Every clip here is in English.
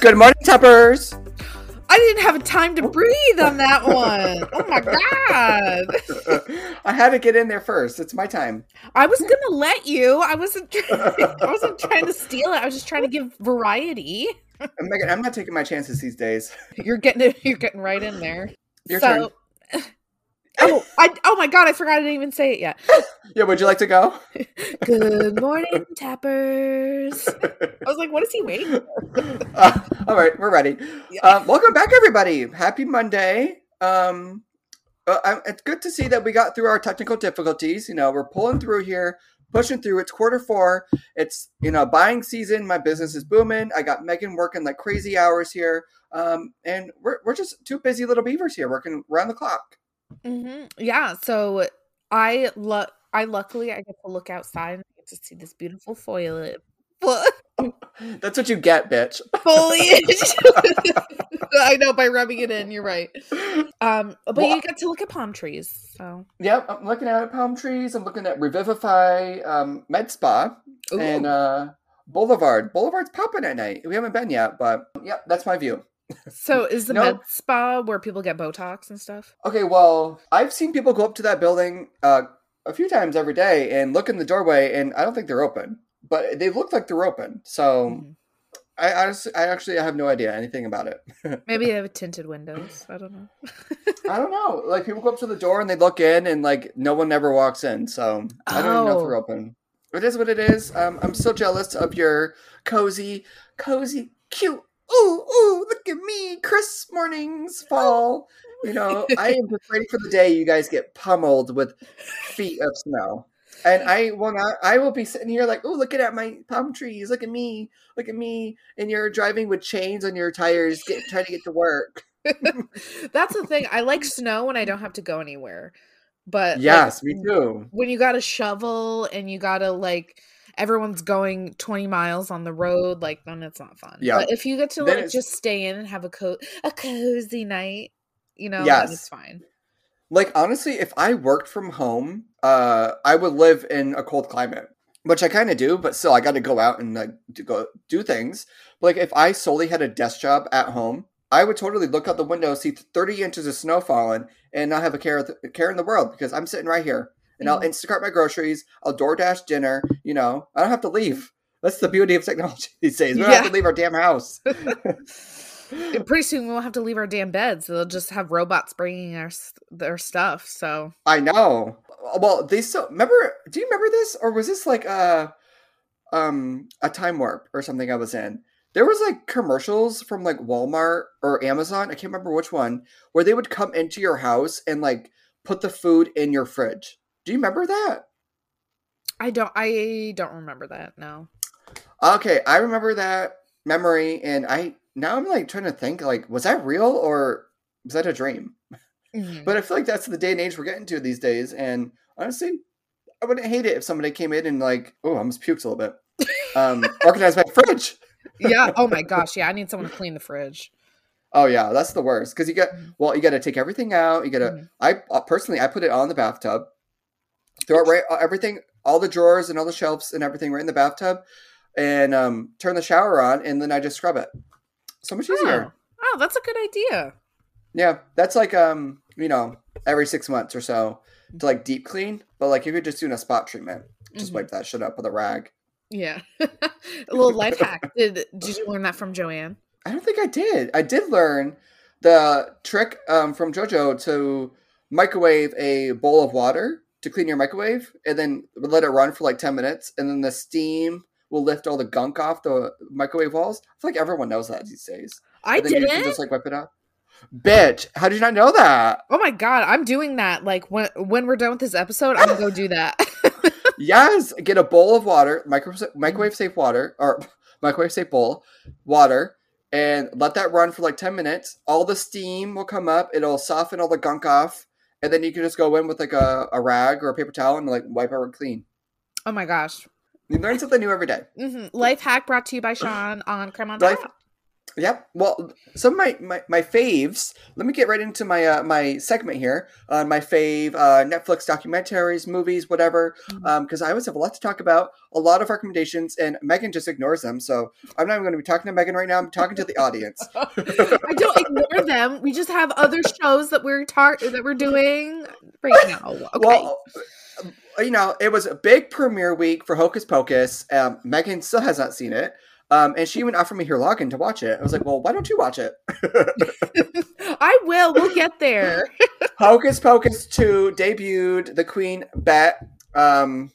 Good morning, Tuppers. I didn't have time to breathe on that one. Oh my god! I had to get in there first. It's my time. I was gonna let you. I wasn't. I wasn't trying to steal it. I was just trying to give variety. Megan, I'm not taking my chances these days. You're getting it. You're getting right in there. Your so, oh, I oh my god! I forgot I didn't even say it yet. Yeah, would you like to go? Good morning, tappers. I was like, what is he waiting for? Uh, all right, we're ready. Um, welcome back, everybody. Happy Monday. Um, uh, it's good to see that we got through our technical difficulties. You know, we're pulling through here, pushing through. It's quarter four. It's you know buying season. My business is booming. I got Megan working like crazy hours here, um, and we're we're just two busy little beavers here working around the clock. Hmm Yeah. So I love. I luckily I get to look outside and I get to see this beautiful foliage. That's what you get, bitch. Foliage. I know by rubbing it in. You're right. Um, but Well, you get to look at palm trees. So Yep, I'm looking at palm trees. I'm looking at Revivify um, Med Spa and Ooh. uh, Boulevard. Boulevard's popping at night. We haven't been yet, but yep, that's my view. So is the No. med spa where people get Botox and stuff? Okay, well, I've seen people go up to that building uh, a few times every day and look in the doorway, and I don't think they're open, but they look like they're open. So Mhm. I honestly, I actually have no idea anything about it. Maybe they have tinted windows. I don't know. I don't know. Like people go up to the door and they look in, and like no one ever walks in. So I don't even know if they're Oh. open. It is what it is. Um, I'm still jealous of your cozy, cozy, cute. Ooh, ooh! Look at me, crisp mornings, fall. You know, I am just ready for the day you guys get pummeled with feet of snow. And I will not. I will be sitting here like, oh, looking at my palm trees. Look at me. Look at me. And you're driving with chains on your tires, get, trying to get to work. That's the thing. I like snow when I don't have to go anywhere. But like, Yes, me too. when you got a shovel and you got to like everyone's going 20 miles on the road like then it's not fun Yeah. but if you get to Then like just stay in and have a co- a cozy night you know Yes. it's fine Like honestly, if I worked from home, uh, I would live in a cold climate, which I kind of do. But still, I got to go out and like to go do things. But, like if I solely had a desk job at home, I would totally look out the window, see thirty inches of snow falling, and not have a care a care in the world because I'm sitting right here and I'll Mhm. Instacart my groceries, I'll DoorDash dinner. You know, I don't have to leave. That's the beauty of technology these days. We don't have to leave our damn house. And pretty soon we won't have to leave our damn beds they'll just have robots bringing our s- their stuff so I know. Well, they still remember. Do you remember this, or was this like a um a time warp or something I was in? There was like commercials from like Walmart or Amazon. I can't remember which one, where they would come into your house and like put the food in your fridge. Do you remember that? i don't i don't remember that no Okay, I remember that memory, and I now I'm like trying to think like, was that real or was that a dream? Mhm. But I feel like that's the day and age we're getting to these days. And honestly, I wouldn't hate it if somebody came in and like, oh, I almost puked a little bit. Um, organize my fridge. yeah oh my gosh yeah i need someone to clean the fridge Oh yeah, that's the worst because you got Mhm. well, you got to take everything out. You got to. Mhm. I uh, personally, I put it in the bathtub. Throw it right, uh, everything, all the drawers and all the shelves and everything right in the bathtub, and um, turn the shower on, and then I just scrub it. So much easier. oh. oh that's a good idea Yeah, that's like um, you know, every six months or so to like deep clean. But like if you're just doing a spot treatment, just Mhm. wipe that shit up with a rag. Yeah. a little life hack. Did did you learn that from Joanne? I don't think I did. I did learn the trick um, from JoJo to microwave a bowl of water to clean your microwave, and then let it run for like ten minutes, and then the steam will lift all the gunk off the microwave walls. I feel like everyone knows that these days. I And then you didn't. can just like wipe it up. Bitch, how did you not know that? oh my god, I'm doing that. Like when when we're done with this episode, I'm gonna go do that. Yes, get a bowl of water, micro, microwave safe water, or microwave safe bowl, water, and let that run for like 10 minutes. All the steam will come up, it'll soften all the gunk off, and then you can just go in with like a, a rag or a paper towel and like wipe it clean. oh my gosh. You learn something new every day. hmm Life hack brought to you by Sean on Creme on Life- Top. Yep. Well, some of my, my, my faves. Let me get right into my uh, my segment here. Uh, my fave uh, Netflix documentaries, movies, whatever. Because Mhm. um, I always have a lot to talk about, a lot of recommendations, and Megan just ignores them. So I'm not even going to be talking to Megan right now. I'm talking to the audience. I don't ignore them. We just have other shows that we're tar- that we're doing right now. Okay. Well, uh, you know, it was a big premiere week for Hocus Pocus. Um, Megan still has not seen it. Um, and she even offered me her login to watch it. I was like, well, why don't you watch it? I will. We'll get there. Hocus Pocus 2 debuted. The Queen Bette um,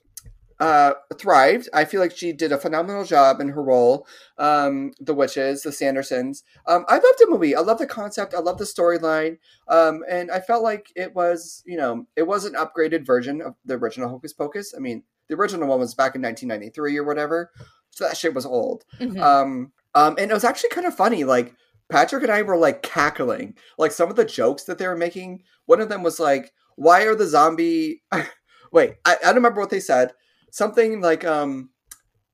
uh, thrived. I feel like she did a phenomenal job in her role. Um, the witches, the Sandersons. Um, I loved the movie. I love the concept. I love the storyline. Um, and I felt like it was, you know, it was an upgraded version of the original Hocus Pocus. I mean, the original one was back in 1993 or whatever. So that shit was old. Mhm. Um, um, and it was actually kind of funny. Like Patrick and I were like cackling, like some of the jokes that they were making. One of them was like, "Why are the zombie?" Wait, I, I don't remember what they said. Something like, um,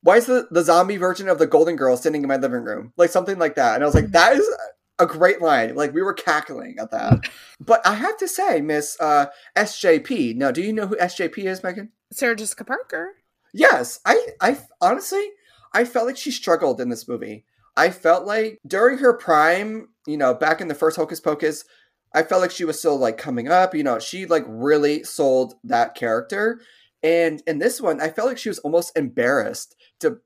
"Why is the the zombie version of the Golden Girl sitting in my living room?" Like something like that. And I was like, "That is a great line." Like we were cackling at that. but I have to say, Miss uh, SJP. Now, do you know who SJP is, Megan? Sarah Jessica Parker. Yes, I, I honestly, I felt like she struggled in this movie. I felt like during her prime, you know, back in the first Hocus Pocus, I felt like she was still like coming up. You know, she like really sold that character, and in this one, I felt like she was almost embarrassed to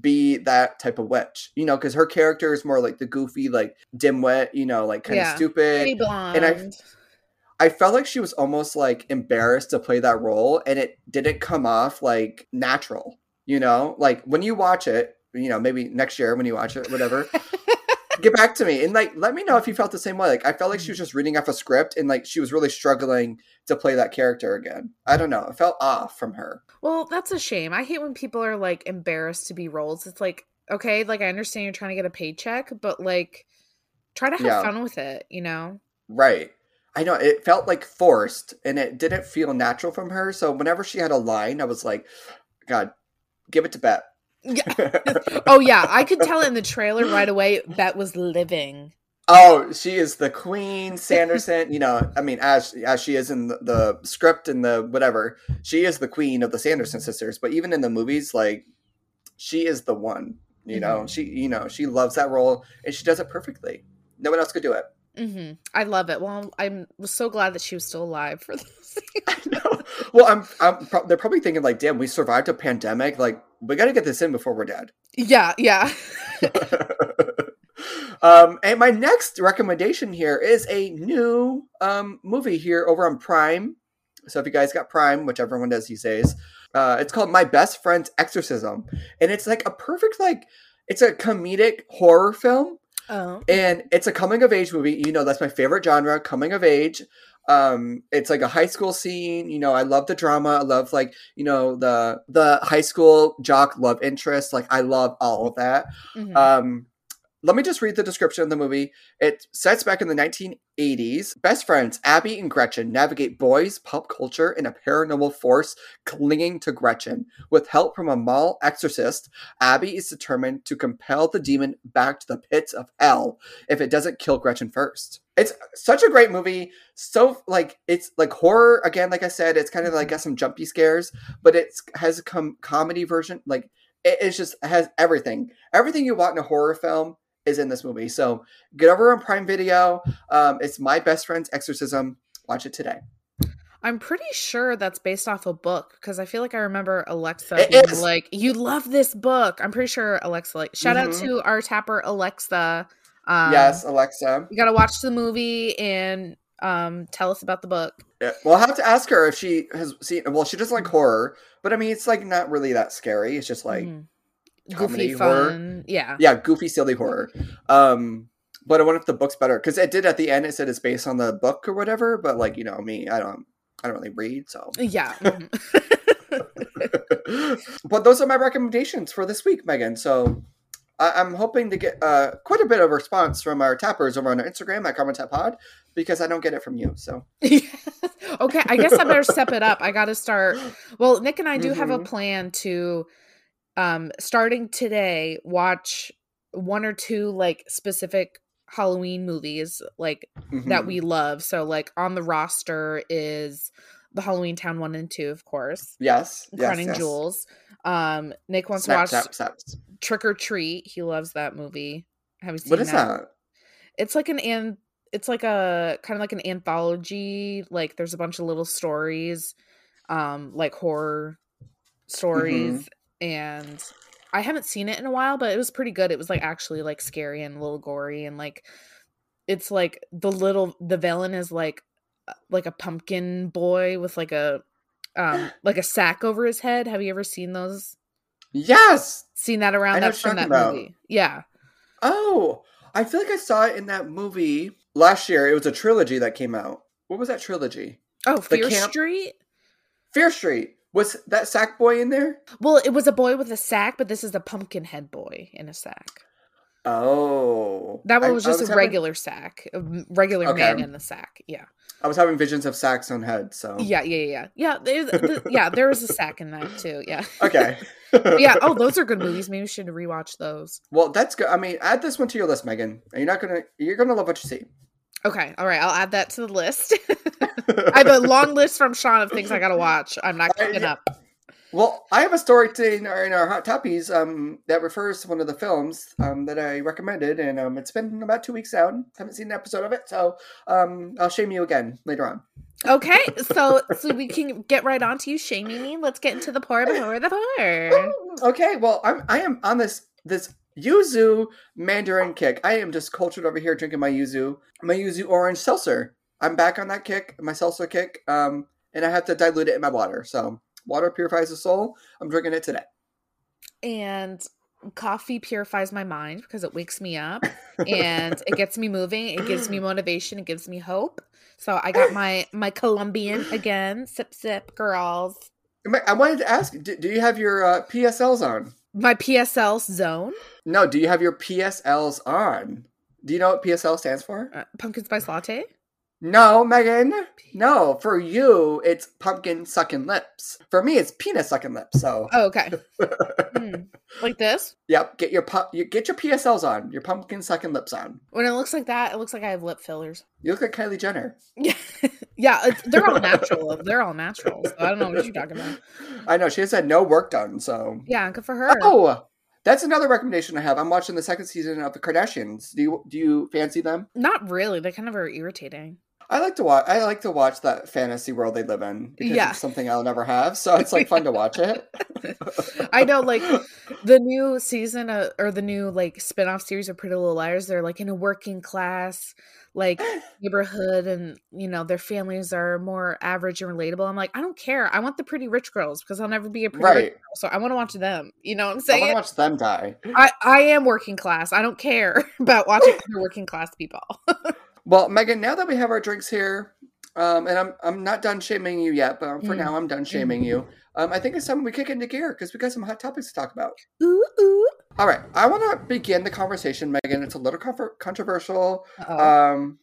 be that type of witch. You know, because her character is more like the goofy, like dimwit. You know, like kind of Yeah. stupid. And I- I felt like she was almost like embarrassed to play that role and it didn't come off like natural, you know? Like when you watch it, you know, maybe next year when you watch it, whatever, get back to me and like let me know if you felt the same way. Like I felt like she was mm-hmm. just reading off a script and like she was really struggling to play that character again. I don't know. It felt off from her. Well, that's a shame. I hate when people are like embarrassed to be roles. It's like, okay, like I understand you're trying to get a paycheck, but like try to have Yeah. fun with it, you know? Right. I know it felt like forced and it didn't feel natural from her. So whenever she had a line, I was like, God, give it to Bette. Yeah. Oh yeah, I could tell in the trailer right away Bette was living. Oh, she is the queen, Sanderson. you know, I mean, as as she is in the, the script and the whatever, she is the queen of the Sanderson sisters. But even in the movies, like, she is the one. You know, Mhm. she you know she loves that role and she does it perfectly. No one else could do it. Mm-hmm. I love it. Well, I'm was so glad that she was still alive for this. I know. Well, I'm, I'm pro- they're probably thinking like, damn, we survived a pandemic. Like, we got to get this in before we're dead. yeah, yeah. um, and my next recommendation here is a new um, movie here over on Prime. So if you guys got Prime, which everyone does these days, uh, it's called My Best Friend's Exorcism, and it's like a perfect like it's a comedic horror film, Oh. and it's a coming of age movie. You know that's my favorite genre, coming of age. Um, it's like a high school scene. You know, I love the drama. I love like you know the the high school jock love interest. Like I love all of that. Mhm. Um, let me just read the description of the movie. It sets back in the 1980s. Best friends Abby and Gretchen navigate boys, pop culture, and a paranormal force clinging to Gretchen. With help from a mall exorcist, Abby is determined to compel the demon back to the pits of hell if it doesn't kill Gretchen first. It's such a great movie. So like it's like horror again. Like I said, it's kind of like mm-hmm. got some jumpy scares, but it's has a com- comedy version. Like it, it's just it has everything. Everything you want in a horror film is in this movie. So get over on Prime Video. Um, it's my best friend's exorcism. Watch it today. I'm pretty sure that's based off a book because I feel like I remember Alexa being like, "You love this book." I'm pretty sure Alexa. Like, shout out Mhm. to our tapper Alexa. Um, yes, Alexa. you got to watch the movie and um tell us about the book. Yeah, Well, I'll have to ask her if she has seen. Well, she doesn't like horror, but I mean, it's like not really that scary. It's just like Mhm. Comedy goofy horror. fun. Yeah. yeah, goofy, silly horror. Um, but I wonder if the book's better because it did at the end. It said it's based on the book or whatever. But like you know me, I don't, I don't really read, so. Yeah. mhm. but those are my recommendations for this week, Megan. So I- I'm hoping to get uh, quite a bit of response from our tappers over on our Instagram at Comment Tap Pod because I don't get it from you. So okay, I guess I better step it up. I got to start. Well, Nick and I do have a Mhm. plan to um starting today watch one or two like specific Halloween movies like that Mhm. we love. So like on the roster is the Halloween Town one and two, of course. Yes. Yes. Crowning yes. Jewels. Um, Nick wants Snap, to watch snap, snaps. Trick or Treat. He loves that movie. Have you seen What is that? It's like an and it's like a kind of like an anthology. Like there's a bunch of little stories, um, like horror stories, and I haven't seen it in a while, but it was pretty good. It was like actually like scary and a little gory, and like it's like the little the villain is like uh, like a pumpkin boy with like a um like a sack over his head. Have you ever seen those? Yes. Seen that around? That's from that talking movie. Yeah. Oh, I feel like I saw it in that movie last year. It was a trilogy that came out. What was that trilogy? Oh, Fear camp- Street. Fear Street. Was that sack boy in there? Well, it was a boy with a sack, but this is a pumpkin head boy in a sack. Oh, That one I- was I just a having- regular sack, a m- regular man in the sack. Yeah, I was having visions of sacks on head. So yeah, yeah, yeah, yeah. There's, th- yeah, there was a sack in that too. Yeah, okay. yeah. Oh, those are good movies. Maybe we should rewatch those. Well, that's good. I mean, add this one to your list, Megan. You're not gonna. You're gonna love what you see. Okay, all right. I'll add that to the list. I have a long list from Sean of things I gotta watch. I'm not Uh, keeping yeah. up. Well, I have a story today in our, in our hot toppies um, that refers to one of the films um, that I recommended, and um, it's been about two weeks out. Haven't seen an episode of it, so um, I'll shame you again later on. Okay, so so we can get right on to you shaming me. Let's get into the pour before the pour. Okay, well, I'm I am on this this yuzu mandarin kick. I am just cultured over here drinking my yuzu my yuzu orange seltzer. I'm back on that kick, my seltzer kick, um, and I have to dilute it in my water. So water purifies the soul. I'm drinking it today. and coffee purifies my mind because it wakes me up and it gets me moving it gives me motivation it gives me hope so i got my my colombian again sip sip girls I wanted to ask, do, do you have your uh, PSLs on? My psl zone No, do you have your PSLs on? Do you know what PSL stands for? uh, pumpkin spice latte No, Megan. No, for you, it's pumpkin sucking lips. For me, it's penis sucking lips. So, oh okay Hmm. like this yep, get your pu- you get your PSLs on, your pumpkin sucking lips on. when it looks like that it looks like i have lip fillers You look like Kylie Jenner. yeah yeah it's, they're all natural they're all natural so i don't know what you're talking about I know she has had no work done. So, yeah good for her oh, that's another recommendation I have. I'm watching the second season of the Kardashians. Do you do you fancy them? not really they kind of are irritating I like to watch. I like to watch that fantasy world they live in because Yeah. it's something I'll never have. So it's like fun to watch it. I know, like the new season of, or the new like spin-off series of Pretty Little Liars. They're like in a working class like neighborhood, and you know their families are more average and relatable. I'm like, I don't care. I want the pretty rich girls because I'll never be a pretty rich right. girl, so I want to watch them. You know what I'm saying? I want to watch them die. I I am working class. I don't care about watching other working class people. Well, Megan, now that we have our drinks here, um, and I'm I'm not done shaming you yet, but for Mm. now I'm done shaming you. Um, I think it's time we kick into gear because we got some hot topics to talk about. ooh ooh. All right, I want to begin the conversation, Megan. It's a little controversial. Um,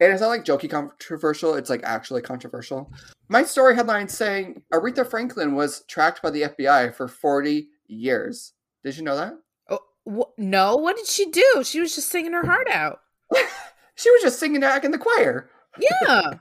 and it's not like jokey controversial; it's like actually controversial. My story headline saying Aretha Franklin was tracked by the FBI for 40 years. Did you know that? oh, wh- no, what did she do? She was just singing her heart out. She was just singing back in the choir. Yeah.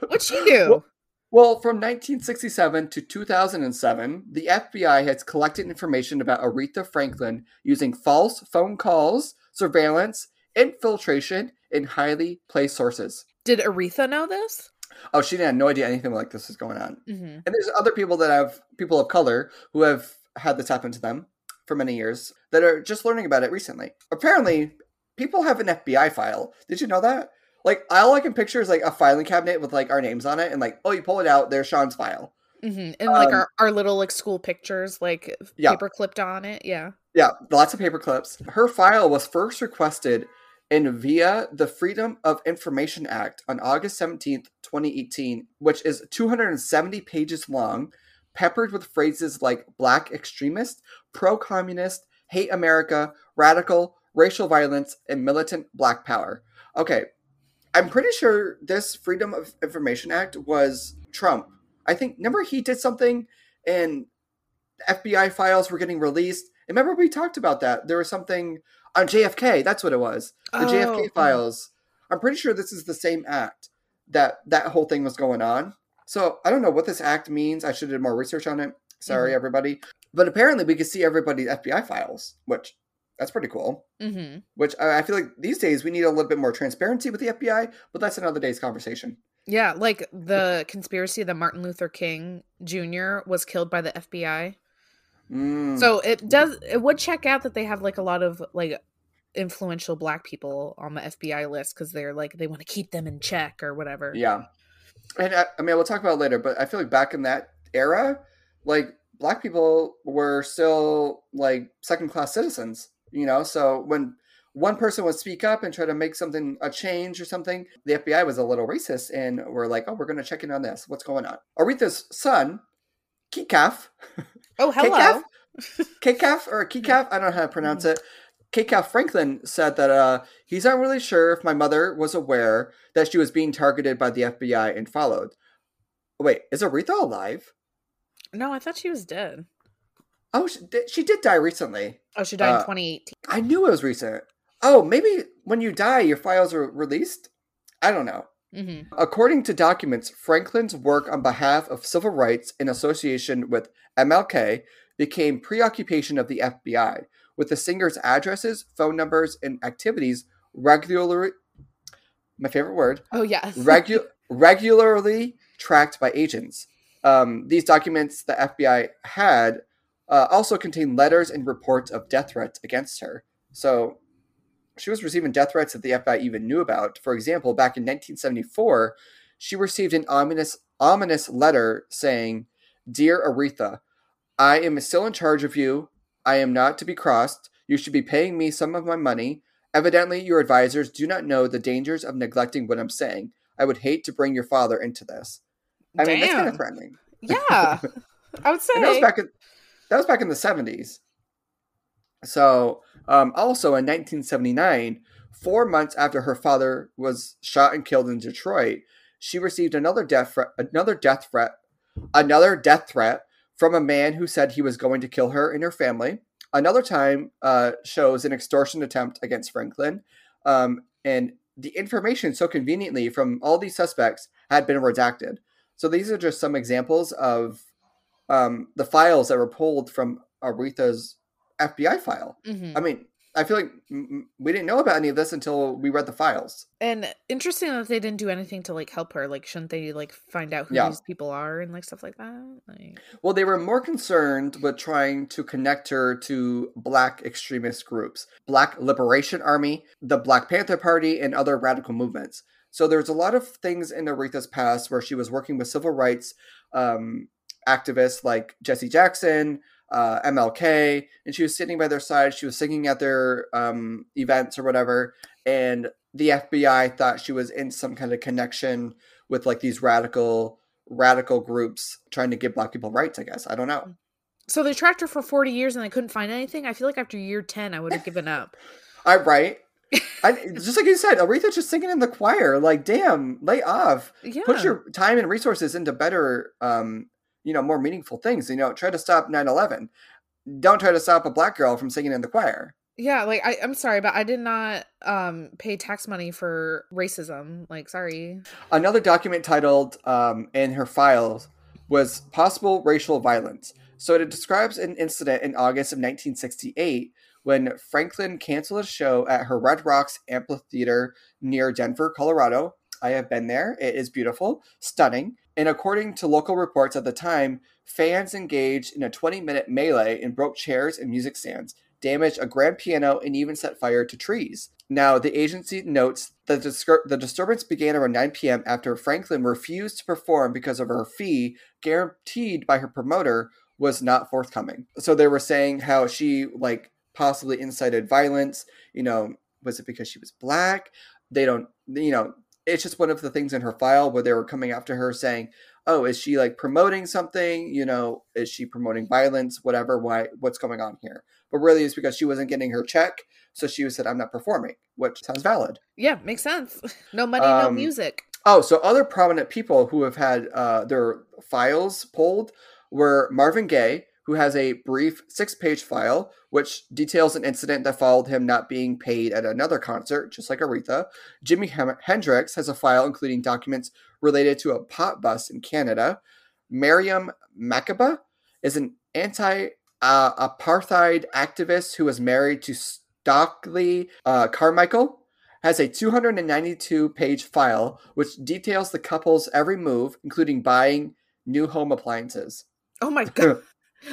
What'd she do? Well, from 1967 to 2007, the FBI has collected information about Aretha Franklin using false phone calls, surveillance, infiltration, and highly placed sources. Did Aretha know this? Oh, she had no idea anything like this was going on. Mm-hmm. And there's other people that have people of color who have had this happen to them for many years that are just learning about it recently. Apparently, people have an FBI file. Did you know that? Like all I can picture is like a filing cabinet with like our names on it, and like, oh, you pull it out, there's Sean's file. Mm-hmm. And like Um, our, our little like school pictures, like Yeah. paper clipped on it. Yeah. Yeah, lots of paper clips. Her file was first requested in via the Freedom of Information Act on August 17th, 2018, which is 270 pages long, peppered with phrases like black extremist, pro communist, hate America, radical, racial violence, and militant black power. Okay, I'm pretty sure this Freedom of Information Act was Trump. I think, remember he did something and FBI files were getting released remember we talked about that. There was something on JFK. That's what it was. The Oh, JFK mhm. files. I'm pretty sure this is the same act that that whole thing was going on. So I don't know what this act means. I should have did more research on it. Sorry, Mhm. everybody. But apparently, we could see everybody's FBI files, which that's pretty cool. hmm Which I I feel like these days we need a little bit more transparency with the FBI, but that's another day's conversation. Yeah, like the conspiracy that Martin Luther King Jr. was killed by the FBI. Mm, So it does it would check out that they have like a lot of like influential black people on the FBI list because they're like they want to keep them in check or whatever. yeah, and I, I mean we'll talk about it later, but I feel like back in that era, like black people were still like second class citizens, you know. So when one person would speak up and try to make something a change or something, the FBI was a little racist and we're like, oh, we're going to check in on this. What's going on? Aretha's son, Kecalf, Oh, hello. Kecalf or Kecalf, I don't know how to pronounce it. Kecalf Franklin said that uh, he's not really sure if my mother was aware that she was being targeted by the FBI and followed. Wait, is Aretha alive? No, I thought she was dead. Oh, she did, she did die recently. Oh, she died Uh, in 2018. I knew it was recent. Oh, maybe when you die, your files are released? I don't know. Mm-hmm. According to documents, Franklin's work on behalf of civil rights in association with MLK became preoccupation of the FBI, with the singer's addresses, phone numbers, and activities regularly my favorite word Oh, yes. regu- regularly tracked by agents. Um, these documents the FBI had uh, also contained letters and reports of death threats against her. So she was receiving death threats that the FBI even knew about. For example, back in 1974, she received an ominous ominous letter saying, "Dear Aretha, I am still in charge of you. I am not to be crossed. You should be paying me some of my money. Evidently, your advisors do not know the dangers of neglecting what I'm saying. I would hate to bring your father into this." I mean, that's kind of Damn. threatening. Yeah. I would say. That was back in that was back in the seventies. So, um, also in 1979, four months after her father was shot and killed in Detroit, she received another death threat, another death threat, another death threat from a man who said he was going to kill her and her family. Another time uh, shows an extortion attempt against Franklin, um, and the information so conveniently from all these suspects had been redacted. So these are just some examples of um, the files that were pulled from Aretha's FBI file. Mhm. I mean, I feel like we didn't know about any of this until we read the files. And interesting that they didn't do anything to like help her. Like, shouldn't they like find out who Yeah. these people are and like stuff like that? Like, Well, they were more concerned with trying to connect her to black extremist groups, Black Liberation Army, the Black Panther Party, and other radical movements. So there's a lot of things in Aretha's past where she was working with civil rights um, activists like Jesse Jackson, uh, MLK, and she was sitting by their side. She was singing at their um, events or whatever, and the FBI thought she was in some kind of connection with like these radical radical groups trying to give black people rights. I guess I don't know. so they tracked her for 40 years and they couldn't find anything. I feel like after year 10, I would have given up. I right. I, just like you said, Aretha just singing in the choir. Like, damn, lay off. Yeah. Put your time and resources into better, um, you know, more meaningful things. You know, try to stop 9-11. Don't try to stop a black girl from singing in the choir. Yeah, like I, I'm sorry, but I did not um pay tax money for racism. Like, sorry. Another document titled um, in her files was possible racial violence. So it describes an incident in August of 1968 when Franklin canceled a show at her Red Rocks amphitheater near Denver, Colorado. I have been there. It is beautiful, stunning. And according to local reports at the time, fans engaged in a 20 minute melee and broke chairs and music stands, damaged a grand piano, and even set fire to trees. Now, the agency notes that the disturbance began around 9 p.m. after Franklin refused to perform because of her fee, guaranteed by her promoter, was not forthcoming. So they were saying how she, like, possibly incited violence. You know, was it because she was black? They don't, you know, it's just one of the things in her file where they were coming after her saying, oh, is she like promoting something? You know, is she promoting violence? Whatever, why, what's going on here? But really, it's because she wasn't getting her check. So she was said, I'm not performing, which sounds valid. Yeah, makes sense. No money, no Um, music. Oh, so other prominent people who have had uh, their files pulled were Marvin Gaye, who has a brief six page file which details an incident that followed him not being paid at another concert, just like Aretha. Jimi Hendrix has a file including documents related to a pot bus in Canada. Miriam Makeba is an anti uh, apartheid activist who was married to Stokely uh, Carmichael. Has a 292 page file which details the couple's every move, including buying new home appliances. Oh my god.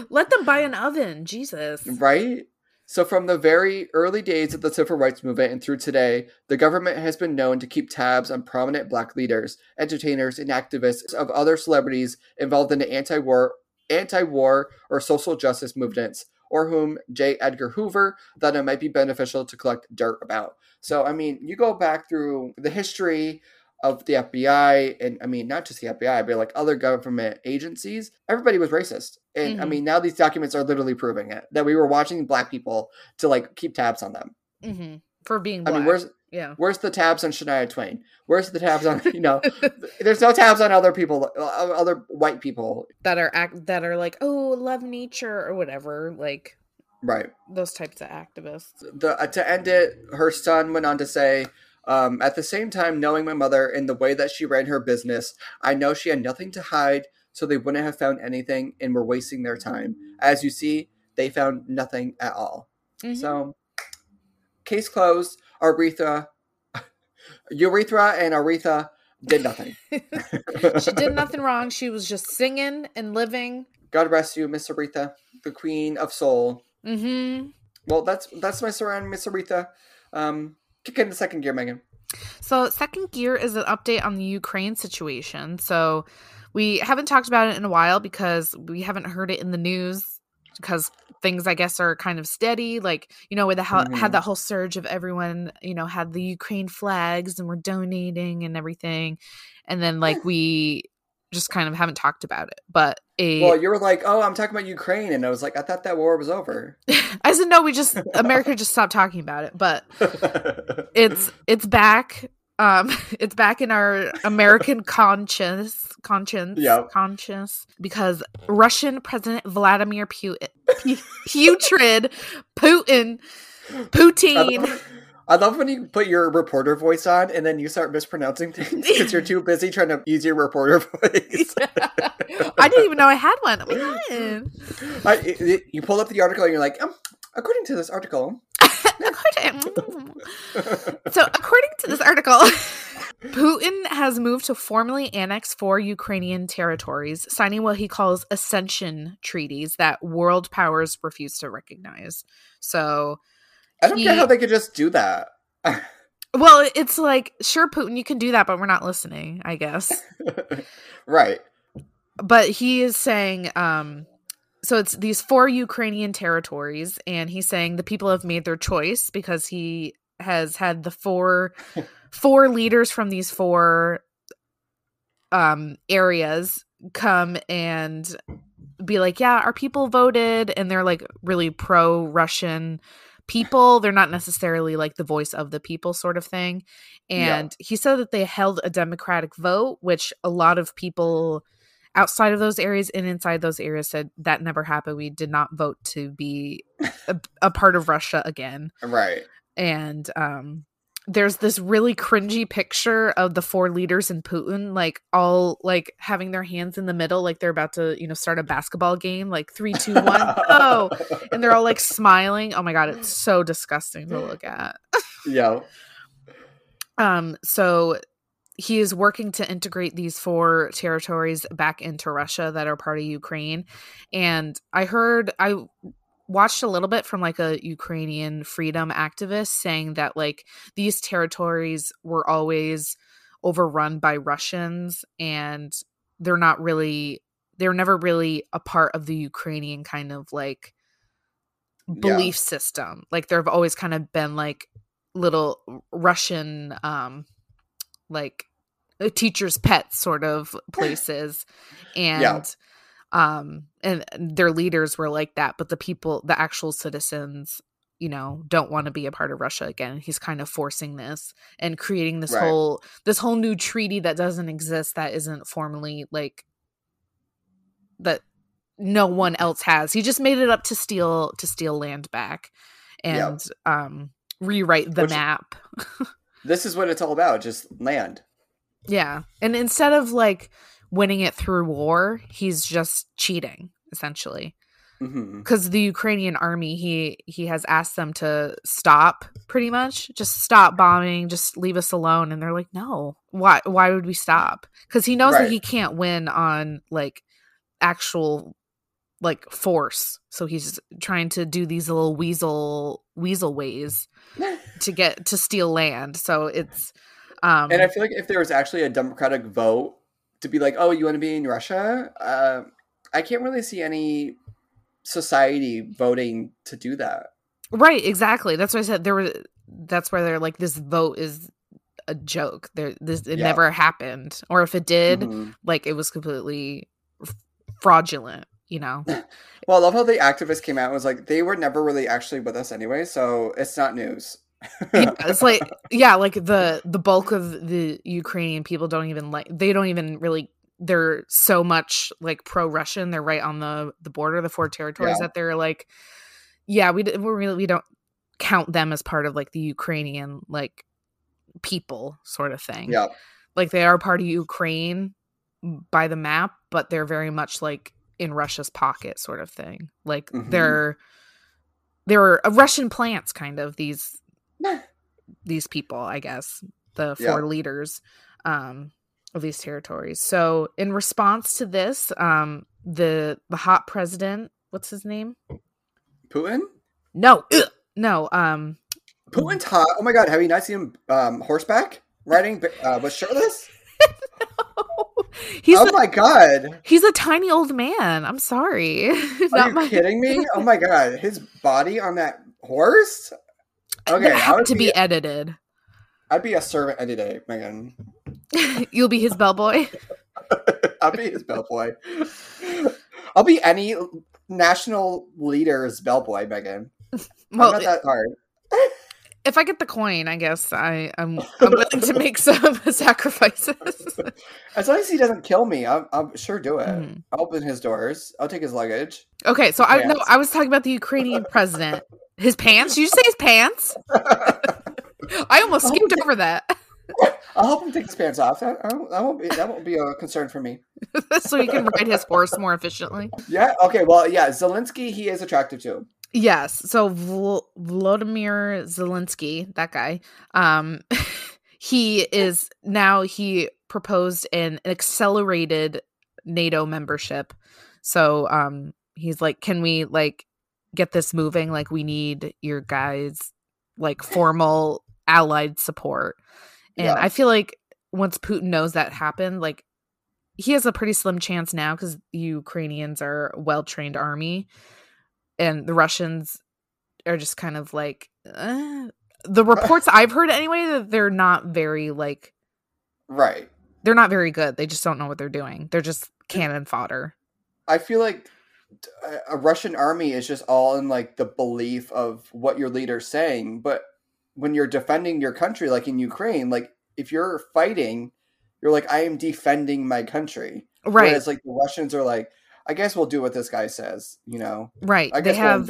Let them buy an oven, Jesus. Right? So, from the very early days of the civil rights movement and through today, the government has been known to keep tabs on prominent black leaders, entertainers, and activists of other celebrities involved in the anti-war, anti-war or social justice movements, or whom J. Edgar Hoover thought it might be beneficial to collect dirt about. So, I mean, you go back through the history of the FBI, and I mean, not just the FBI, but like other government agencies, everybody was racist. And mm-hmm. I mean, now these documents are literally proving it that we were watching black people to like keep tabs on them mm-hmm. for being. Black. I mean, where's yeah, where's the tabs on Shania Twain? Where's the tabs on you know? there's no tabs on other people, other white people that are act that are like, oh, love nature or whatever, like right those types of activists. The uh, to end it, her son went on to say. Um, at the same time, knowing my mother in the way that she ran her business, I know she had nothing to hide, so they wouldn't have found anything and were wasting their time. As you see, they found nothing at all. Mm-hmm. So, case closed. Aretha, Urethra, and Aretha did nothing. she did nothing wrong. She was just singing and living. God rest you, Miss Aretha, the Queen of Soul. Mm-hmm. Well, that's that's my surround, Miss Aretha. Um, kick into second gear, Megan. So, second gear is an update on the Ukraine situation. So, we haven't talked about it in a while because we haven't heard it in the news because things I guess are kind of steady. Like you know, with the mm-hmm. had that whole surge of everyone, you know, had the Ukraine flags and we're donating and everything, and then like we just kind of haven't talked about it. But a well, you were like, "Oh, I'm talking about Ukraine," and I was like, "I thought that war was over." I said, "No, we just America just stopped talking about it." But it's it's back. Um, it's back in our American conscience, conscience, yep. conscience, because Russian President Vladimir Putin, putrid Putin, Putin. I love when you put your reporter voice on and then you start mispronouncing things because you're too busy trying to use your reporter voice. I didn't even know I had one. Oh my god! I, you pull up the article and you're like, um, according to this article, so, according to this article, Putin has moved to formally annex four Ukrainian territories, signing what he calls accession treaties that world powers refuse to recognize. So, I don't he, get how they could just do that. well, it's like, sure, Putin, you can do that, but we're not listening, I guess. right. But he is saying, um, so it's these four Ukrainian territories, and he's saying the people have made their choice because he has had the four four leaders from these four um areas come and be like, yeah, our people voted, and they're like really pro Russian people. They're not necessarily like the voice of the people sort of thing. And yeah. he said that they held a democratic vote, which a lot of people outside of those areas and inside those areas said that never happened. We did not vote to be a, a part of Russia again. Right. And um there's this really cringy picture of the four leaders and Putin, like all like having their hands in the middle, like they're about to, you know, start a basketball game, like three, two, one, oh, and they're all like smiling. Oh my god, it's so disgusting to look at. yeah. Um. So he is working to integrate these four territories back into Russia that are part of Ukraine. And I heard I watched a little bit from like a Ukrainian freedom activist saying that like these territories were always overrun by Russians and they're not really they're never really a part of the Ukrainian kind of like belief yeah. system. Like there've always kind of been like little Russian um like a teacher's pet sort of places and yeah. um and their leaders were like that but the people the actual citizens you know don't want to be a part of Russia again he's kind of forcing this and creating this right. whole this whole new treaty that doesn't exist that isn't formally like that no one else has. He just made it up to steal to steal land back and um rewrite the Which- map. This is what it's all about, just land. Yeah. And instead of like winning it through war, he's just cheating essentially. hmm Cuz the Ukrainian army he he has asked them to stop pretty much. Just stop bombing, just leave us alone and they're like, "No. Why why would we stop?" Cuz he knows that he can't win on like actual like force. So he's trying to do these little weasel weasel ways to get to steal land. So it's um And I feel like if there was actually a democratic vote to be like, oh, you want to be in Russia, uh, I can't really see any society voting to do that. Right, exactly. That's what I said. There was that's where they're like, this vote is a joke. There, this it Yeah. never happened, or if it did, Mhm. like it was completely fraudulent. You know? Well, I love how the activist came out and was like, they were never really actually with us anyway, so it's not news. yeah, it's like yeah, like the the bulk of the Ukrainian people don't even like they don't even really they're so much like pro Russian. They're right on the the border, the four territories Yeah. that they're like, yeah, we we really we don't count them as part of like the Ukrainian like people sort of thing. yeah. like they are part of Ukraine by the map, but they're very much like in Russia's pocket sort of thing. Like Mhm. they're they're uh, Russian plants kind of these these people, I guess, the Yeah. four leaders um of these territories. So in response to this, um the the hot president, what's his name? Putin? No. ugh, no, um Putin's hot. Oh my god, have you not seen him um, horseback riding uh, with shirtless? he's oh a, my god. he's a tiny old man. I'm sorry. Are you my- kidding me? Oh my god, his body on that horse? Okay, that I had would to be, be edited. I'd be a servant any day, Megan. You'll be his bellboy. I'll be his bellboy. I'll be any national leader's bellboy, Megan. Well, I'm not that hard. If I get the coin, I guess I, I'm I'm willing to make some sacrifices. As long as he doesn't kill me, I'm, I'm sure do it. Mhm. I'll open his doors. I'll take his luggage. Okay, so I no, I was talking about the Ukrainian president. His pants? Did you say his pants? I almost skipped over that, I'll help him take his pants off. That, that won't be that won't be a concern for me. so he can ride his horse more efficiently. Yeah. Okay. Well, yeah. Zelensky, he is attractive too. Yes. So Vl- Volodymyr Zelensky, that guy, um, he is now he proposed an accelerated NATO membership. So um, he's like, can we like get this moving? Like, we need your guys like formal allied support. And Yeah. I feel like once Putin knows that happened, like he has a pretty slim chance now because Ukrainians are well trained army, and the Russians are just kind of like uh, the reports I've heard anyway that they're not very like Right. they're not very good. They just don't know what they're doing. They're just cannon fodder. I feel like a- a Russian army is just all in like the belief of what your leader's saying, but when you're defending your country, like in Ukraine, like if you're fighting, you're like, I am defending my country. Right. Whereas like the Russians are like, I guess we'll do what this guy says. You know, right. I They have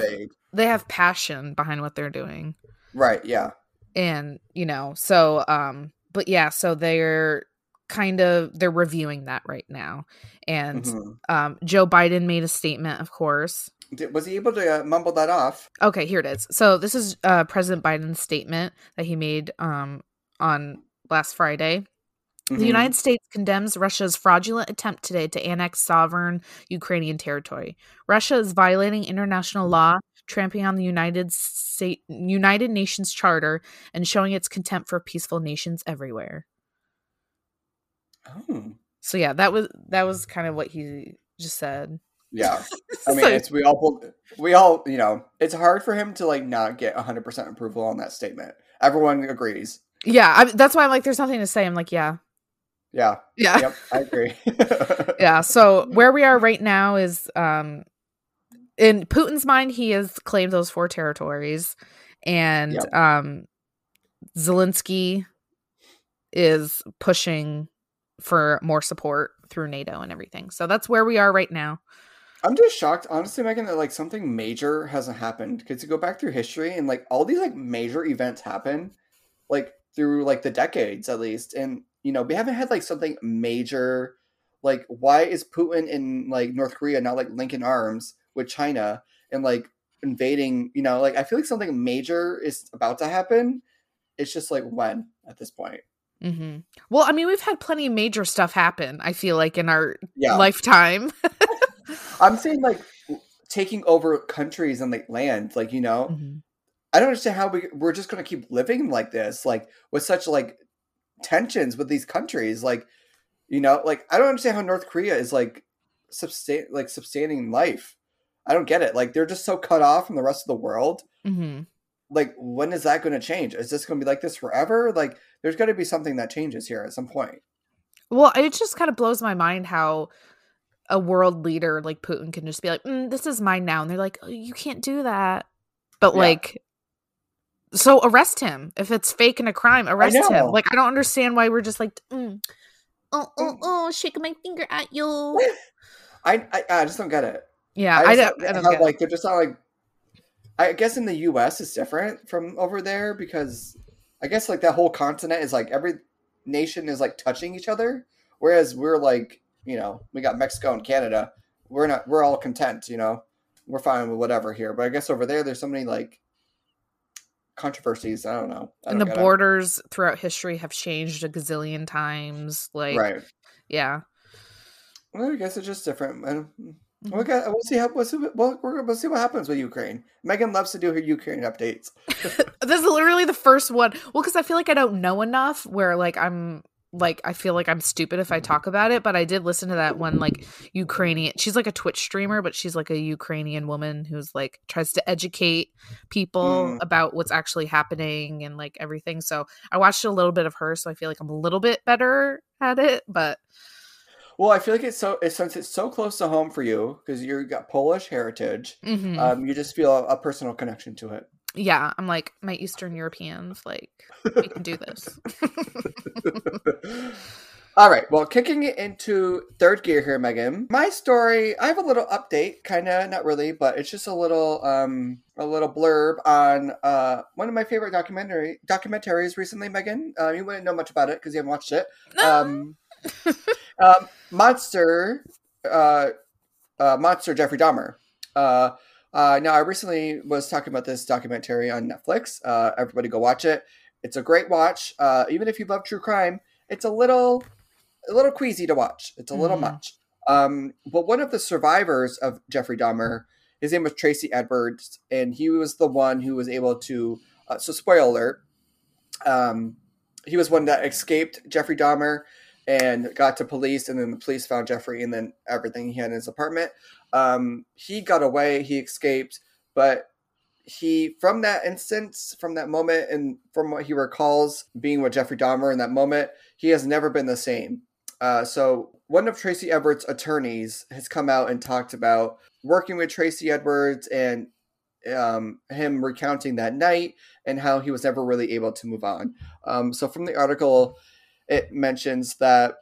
they have passion behind what they're doing. Right. Yeah. and you know so um but yeah so they're kind of they're reviewing that right now and Mhm. um joe biden made a statement of course Did, was he able to uh, mumble that off? okay here it is so this is uh president biden's statement that he made um on last friday Mhm. the United States condemns Russia's fraudulent attempt today to annex sovereign Ukrainian territory. Russia is violating international law, trampling on the United Sta- United Nations Charter, and showing its contempt for peaceful nations everywhere. Oh. So yeah, that was that was kind of what he just said. Yeah. I mean, So- it's we all we all you know it's hard for him to like not get 100 percent approval on that statement. Everyone agrees. yeah, I, that's why I'm like, there's nothing to say. I'm like, yeah, Yeah. yeah, Yep. I agree. yeah. So where we are right now is, um, in Putin's mind, he has claimed those four territories, and Yep. um, Zelensky is pushing for more support through NATO and everything. So that's where we are right now. I'm just shocked, honestly, Megan, that like something major hasn't happened. Because you go back through history and like all these like major events happen, like through like the decades at least, and you know we haven't had like something major. Like, why is Putin in like North Korea not like linking arms with China and like invading? You know, like I feel like something major is about to happen. It's just like when at this point. Mm-hmm. Well, I mean, we've had plenty of major stuff happen. I feel like in our Yeah. lifetime. I'm saying like taking over countries and like land, like you know, Mhm. I don't understand how we we're just going to keep living like this, like with such like tensions with these countries, like you know, like I don't understand how North Korea is like sustain like sustaining life. I don't get it. Like they're just so cut off from the rest of the world. Mhm. Like when is that going to change? Is this going to be like this forever? Like there's got to be something that changes here at some point. Well, it just kind of blows my mind how a world leader like Putin can just be like, mm, "This is mine now," and they're like, oh, "You can't do that." But Yeah. like, so arrest him if it's fake and a crime. Arrest him. Like, I don't understand why we're just like, mm, oh, oh, Mm. oh, shaking my finger at you. I I, I just don't get it. Yeah, I, I, just don't. don't I don't how get it. like they're just not like. I guess in the U.S. it's different from over there because I guess like that whole continent is like every nation is like touching each other, whereas we're like you know we got Mexico and Canada. We're not. We're all content. You know, we're fine with whatever here. But I guess over there there's so many like controversies. I don't know. I and don't the get it. borders throughout history have changed a gazillion times. Like, right? yeah. Well, I guess it's just different. And Mhm. we'll, get, we'll see how we'll see, what- we'll, we'll see what happens with Ukraine. Megan loves to do her Ukraine updates. this is literally the first one. Well, because I feel like I don't know enough where like I'm like I feel like I'm stupid if I talk about it, but I did listen to that one like Ukrainian she's like a Twitch streamer, but she's like a Ukrainian woman who's like tries to educate people Mm. about what's actually happening and like everything. So I watched a little bit of her, so I feel like I'm a little bit better at it, but Well, I feel like it's so since it's so close to home for you because you got Polish heritage. mhm. Um, you just feel a, a personal connection to it. Yeah, I'm like my Eastern Europeans like we can do this. All right. Well, kicking it into third gear here, Megan. My story. I have a little update, kind of, not really, but it's just a little, um, a little blurb on uh one of my favorite documentary documentaries recently, Megan. Uh, you wouldn't know much about it because you haven't watched it. Um, um, Monster, uh, uh, Monster Jeffrey Dahmer. Uh, uh, now, I recently was talking about this documentary on Netflix. Uh, everybody go watch it. It's a great watch. Uh, even if you love true crime, it's a little, a little queasy to watch. It's a little Mhm. much. Um, but one of the survivors of Jeffrey Dahmer, his name was Tracy Edwards, and he was the one who was able to. Uh, so, spoiler alert. Um, he was one that escaped Jeffrey Dahmer and got to police, and then the police found Jeffrey and then everything he had in his apartment. Um, he got away, he escaped, but he, from that instance, from that moment, and from what he recalls being with Jeffrey Dahmer in that moment, he has never been the same. Uh, so, one of Tracy Edwards' attorneys has come out and talked about working with Tracy Edwards and um, him recounting that night and how he was never really able to move on. Um, so, from the article, it mentions that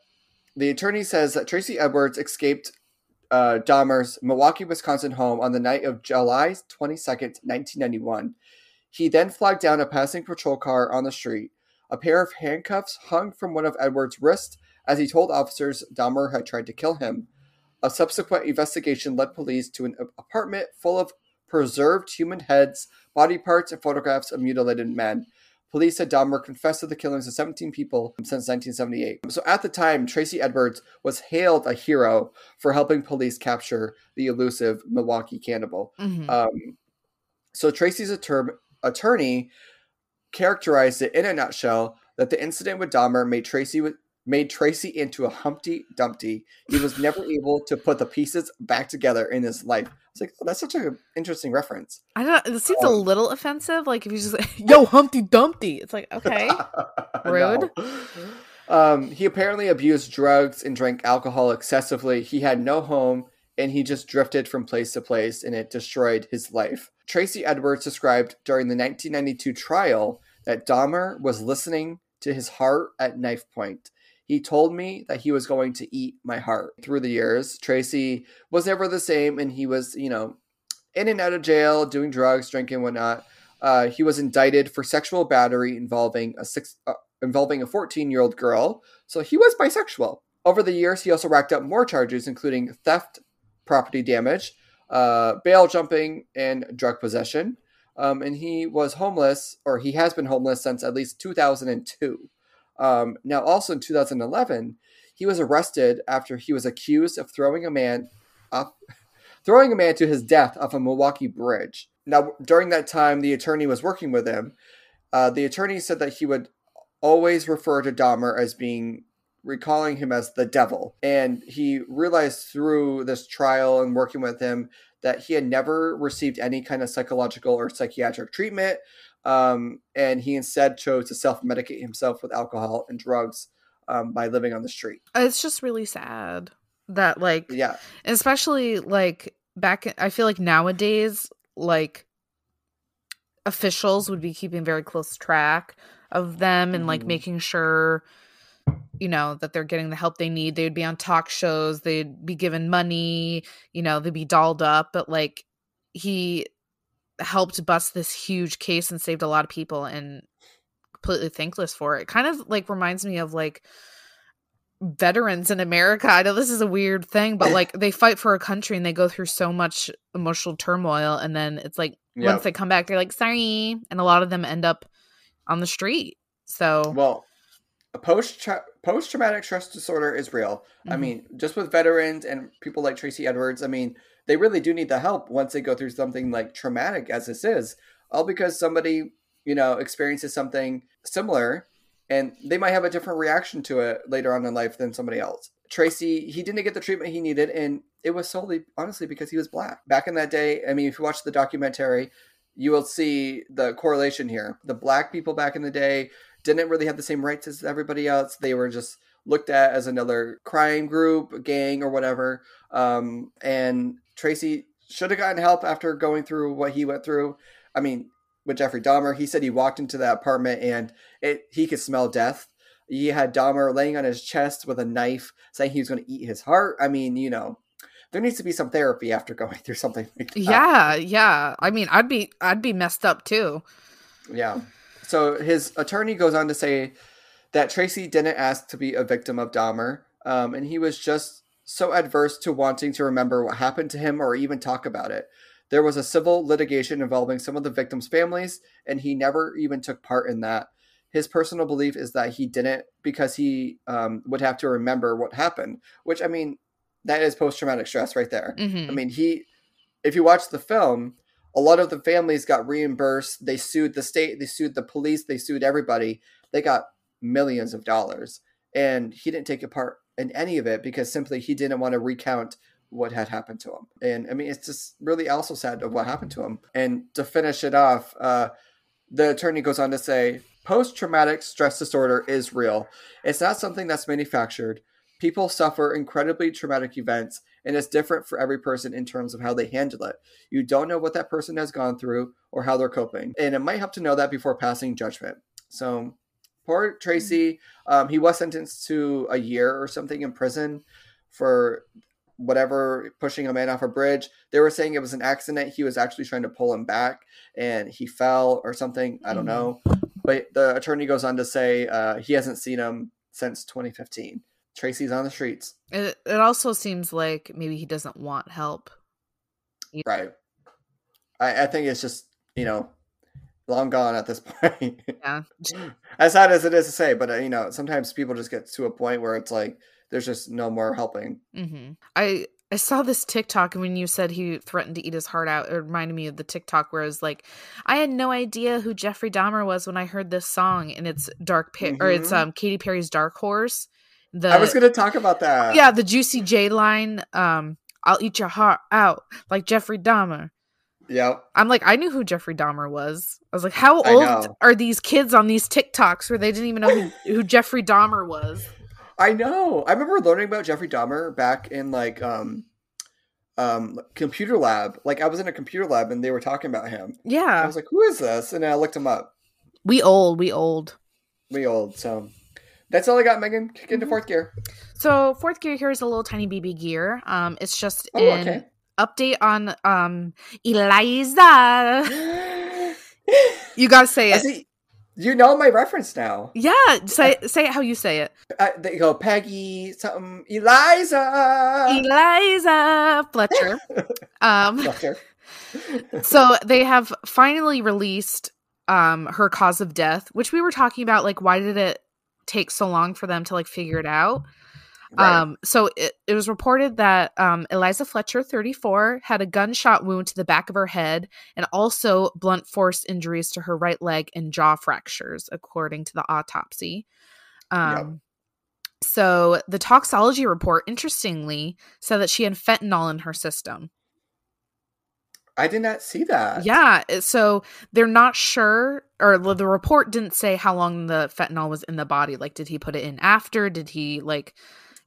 the attorney says that Tracy Edwards escaped uh, Dahmer's Milwaukee, Wisconsin home on the night of July 22nd, 1991. He then flagged down a passing patrol car on the street. A pair of handcuffs hung from one of Edwards' wrists as he told officers Dahmer had tried to kill him. A subsequent investigation led police to an apartment full of preserved human heads, body parts, and photographs of mutilated men. Police said Dahmer confessed to the killings of 17 people since 1978. So at the time, Tracy Edwards was hailed a hero for helping police capture the elusive Milwaukee cannibal. Mhm. Um, so Tracy's attor- attorney characterized it in a nutshell that the incident with Dahmer made Tracy with, made Tracy into a Humpty Dumpty. He was never able to put the pieces back together in his life. It's like oh, that's such an interesting reference. I don't. It seems a Um, little offensive. Like if you just yo Humpty Dumpty, it's like okay. Rude. know. Um, he apparently abused drugs and drank alcohol excessively. He had no home and he just drifted from place to place and it destroyed his life. Tracy Edwards described during the 1992 trial that Dahmer was listening to his heart at knife point. He told me that he was going to eat my heart. Through the years, Tracy was never the same, and he was, you know, in and out of jail, doing drugs, drinking, whatnot. Uh, he was indicted for sexual battery involving a six uh, involving a 14 year old girl. So he was bisexual. Over the years, he also racked up more charges, including theft, property damage, uh, bail jumping, and drug possession. Um, and he was homeless, or he has been homeless since at least 2002. Um, now, also in 2011, he was arrested after he was accused of throwing a man up, throwing a man to his death off a Milwaukee bridge. Now, during that time, the attorney was working with him. Uh, the attorney said that he would always refer to Dahmer as being recalling him as the devil. And he realized through this trial and working with him that he had never received any kind of psychological or psychiatric treatment. Um, and he instead chose to self medicate himself with alcohol and drugs um, by living on the street. It's just really sad that, like, Yeah. especially like back, I feel like nowadays, like, officials would be keeping very close track of them and like Mhm. making sure you know that they're getting the help they need they would be on talk shows they'd be given money you know they'd be dolled up but like he helped bust this huge case and saved a lot of people and completely thankless for it kind of like reminds me of like veterans in america i know this is a weird thing but like they fight for a country and they go through so much emotional turmoil and then it's like Yeah. once they come back they're like sorry and a lot of them end up on the street so Well, a post post traumatic stress disorder is real. I Mhm. mean, just with veterans and people like Tracy Edwards, I mean, they really do need the help once they go through something like traumatic as this is. All because somebody, you know, experiences something similar and they might have a different reaction to it later on in life than somebody else. Tracy, he didn't get the treatment he needed and it was solely honestly because he was black. Back in that day, I mean, if you watch the documentary, you will see the correlation here. The black people back in the day didn't really have the same rights as everybody else. They were just looked at as another crime group, gang, or whatever. Um, and Tracy should have gotten help after going through what he went through. I mean, with Jeffrey Dahmer, he said he walked into that apartment and it he could smell death. He had Dahmer laying on his chest with a knife, saying he was going to eat his heart. I mean, you know, there needs to be some therapy after going through something like that. yeah yeah i mean i'd be i'd be messed up too Yeah. So his attorney goes on to say that Tracy didn't ask to be a victim of Dahmer, um, and he was just so adverse to wanting to remember what happened to him or even talk about it. There was a civil litigation involving some of the victims' families, and he never even took part in that. His personal belief is that he didn't because he um, would have to remember what happened, which I mean, that is post traumatic stress right there. Mhm. I mean, he, if you watch the film, a lot of the families got reimbursed. They sued the state, they sued the police, they sued everybody. They got millions of dollars. And he didn't take a part in any of it because simply he didn't want to recount what had happened to him. And I mean, it's just really also sad of what happened to him. And to finish it off, uh, the attorney goes on to say post traumatic stress disorder is real. It's not something that's manufactured. People suffer incredibly traumatic events, and it's different for every person in terms of how they handle it. You don't know what that person has gone through or how they're coping, and it might help to know that before passing judgment. So, poor Tracy, um, he was sentenced to a year or something in prison for whatever pushing a man off a bridge. They were saying it was an accident. He was actually trying to pull him back, and he fell or something. I don't know. But the attorney goes on to say uh, he hasn't seen him since 2015. Tracy's on the streets. It, it also seems like maybe he doesn't want help. Right. I, I think it's just, you know, long gone at this point. Yeah. as sad as it is to say, but, uh, you know, sometimes people just get to a point where it's like, there's just no more helping. hmm I I saw this TikTok and when you said he threatened to eat his heart out, it reminded me of the TikTok where I was like, I had no idea who Jeffrey Dahmer was when I heard this song, and it's Dark Pit or it's Mhm. um Katy Perry's Dark Horse. The I was going to talk about that. yeah the Juicy J line. Um, I'll eat your heart out like Jeffrey Dahmer. Yep. I'm like, I knew who Jeffrey Dahmer was. I was like, how old are these kids on these TikToks where they didn't even know who, who Jeffrey Dahmer was? I know. I remember learning about Jeffrey Dahmer back in like um um computer lab. Like I was in a computer lab and they were talking about him. Yeah. I was like, "Who is this?" And I looked him up. we old, we old. We old, so That's all I got, Megan. Kick into Mhm. fourth gear. So fourth gear here is a little tiny BB gear. Um, it's just Oh, an okay. Update on um Eliza. You gotta say it. see. You know my reference now. Yeah, say say it how you say it. Uh, they go Peggy something Eliza. Eliza Fletcher. Um, Fletcher. so they have finally released um her cause of death, which we were talking about. Like, why did it take so long for them to like figure it out? Right. Um, so it, it was reported that um, Eliza Fletcher, 34, had a gunshot wound to the back of her head and also blunt force injuries to her right leg and jaw fractures, according to the autopsy. Um, Yep. So the toxology report, interestingly, said that she had fentanyl in her system. I did not see that. Yeah, so they're not sure, or the the report didn't say how long the fentanyl was in the body. Like, did he put it in after? Did he like,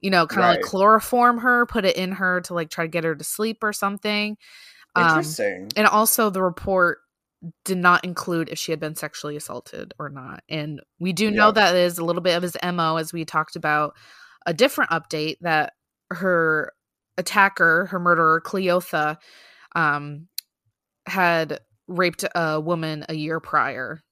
you know, kind of like chloroform her, put it in her to like try to get her to sleep or something? Um, Interesting. and also, the report did not include if she had been sexually assaulted or not. And we do know Yeah. that is a little bit of his mo, as we talked about a different update that her attacker, her murderer, Cleotha, um, had raped a woman a year prior.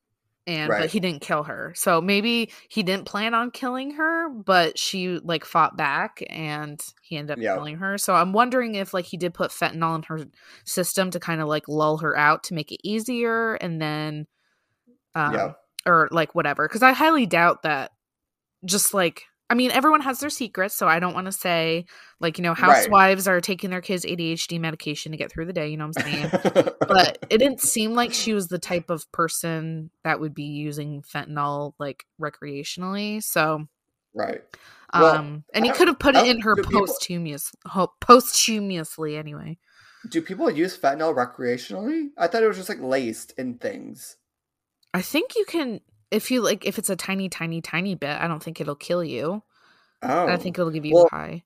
And but he didn't kill her. So maybe he didn't plan on killing her, but she like fought back and he ended up Yeah. killing her. So I'm wondering if like he did put fentanyl in her system to kind of like lull her out to make it easier and then um Yeah. or like whatever because i highly doubt that just like i mean everyone has their secrets so i don't want to say like you know Right. housewives are taking their kids adhd medication to get through the day you know what i'm saying but it didn't seem like she was the type of person that would be using fentanyl like recreationally so right. um Well, and he could have put it in her do people- posthumous posthumously anyway Do people use fentanyl recreationally? I thought it was just like laced in things. i think you can if you like if it's a tiny tiny tiny bit i don't think it'll kill you Oh. i think it'll give you Well, a high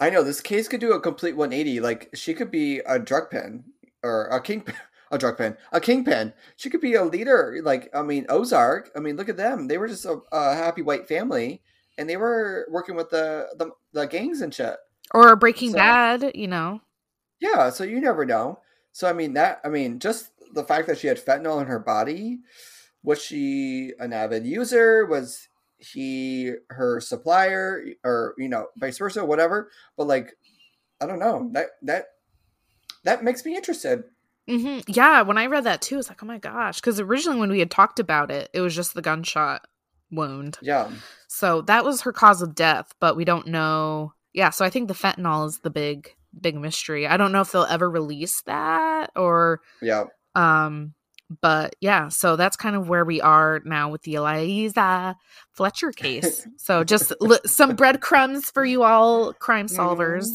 I know this case could do a complete 180. Like she could be a drug pen or a kingpin, a drug pen a kingpin. She could be a leader. Like I mean, Ozark. I mean, look at them. They were just a, a happy white family, and they were working with the the, the gangs and shit. or Breaking So- Bad, you know. Yeah, so you never know. So I mean that I mean just the fact that she had fentanyl in her body, was she an avid user? Was he her supplier or you know, vice versa, whatever. But like I don't know. That that that makes me interested. mm-hmm. Yeah, when I read that too, it's like, oh my gosh, because originally when we had talked about it, it was just the gunshot wound. Yeah. So that was her cause of death, but we don't know. Yeah, so I think the fentanyl is the big big mystery. I don't know if they'll ever release that or Yeah. um but yeah, so that's kind of where we are now with the Eliza Fletcher case. so just li- some breadcrumbs for you all crime Mhm. solvers.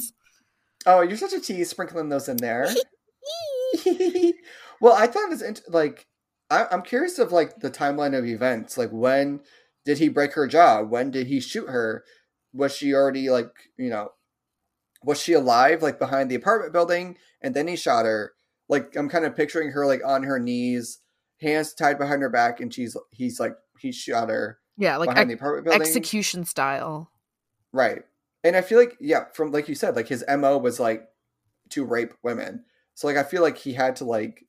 Oh, you're such a tease sprinkling those in there. well, I thought it was int- like I, I'm curious of like the timeline of events. Like when did he break her jaw? When did he shoot her? Was she already like you know? Was she alive like behind the apartment building and then he shot her? Like I'm kind of picturing her like on her knees, hands tied behind her back, and she's he's like he shot her Yeah, like behind ex- the apartment building. execution style. Right. And I feel like, yeah, from like you said, like his MO was like to rape women. So like I feel like he had to like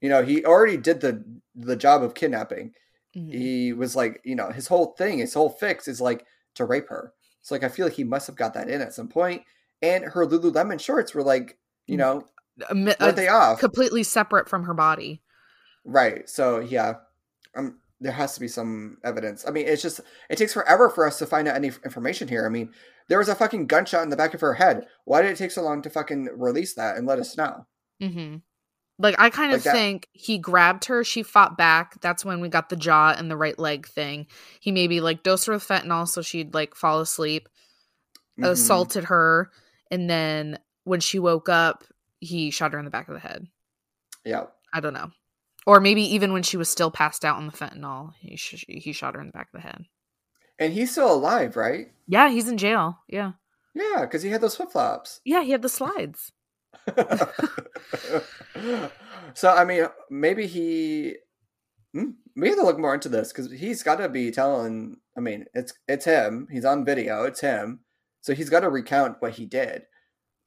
you know, he already did the the job of kidnapping. Mhm. He was like, you know, his whole thing, his whole fix is like to rape her. So like I feel like he must have got that in at some point. And her Lululemon shorts were like, you know, A a- they off? completely separate from her body. Right. So yeah, um, there has to be some evidence. I mean, it's just it takes forever for us to find out any information here. I mean, there was a fucking gunshot in the back of her head. Why did it take so long to fucking release that and let us know? hmm Like I kind of Like think he grabbed her, she fought back. That's when we got the jaw and the right leg thing. He maybe like dosed her with fentanyl so she'd like fall asleep, Mhm. assaulted her, and then when she woke up, he shot her in the back of the head. Yeah. I don't know. Or maybe even when she was still passed out on the fentanyl, he sh- he shot her in the back of the head. And he's still alive, right? Yeah, he's in jail. Yeah. Yeah, because he had those flip flops. Yeah, he had the slides. so I mean, maybe he mm, we have to look more into this because he's got to be telling. I mean, it's it's him. He's on video. It's him. So he's got to recount what he did.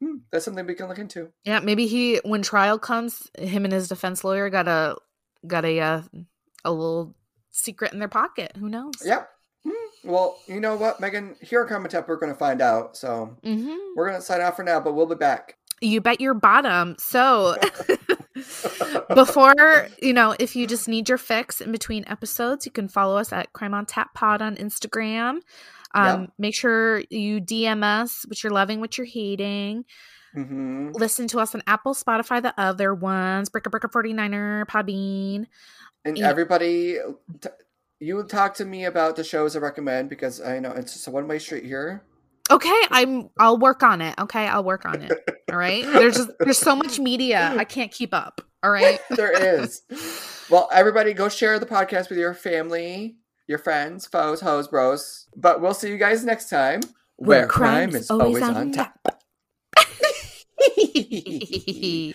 Hmm, that's something we can look into. Yeah, maybe he when trial comes, him and his defense lawyer got a got a uh, a little secret in their pocket. Who knows? Yep. Hmm, well, you know what, Megan? Here at Crime on Tap, we're going to find out. So mm-hmm. we're going to sign off for now, but we'll be back. You bet your bottom. So before you know, if you just need your fix in between episodes, you can follow us at Crime on Tap Pod on Instagram. Um, yep. Make sure you DM us what you're loving, what you're hating. Mm-hmm. Listen to us on Apple, Spotify, the other ones, Breaker Breaker 49er, Podbean. And everybody, t- you talk to me about the shows I recommend because I know it's just a one way street here. Okay, I'm. I'll work on it. Okay, I'll work on it. All right. There's just, there's so much media I can't keep up. All right. there is. Well, everybody, go share the podcast with your family, your friends, foes, hoes, bros. But we'll see you guys next time. Where, where crime is always, always on, on top. Yay!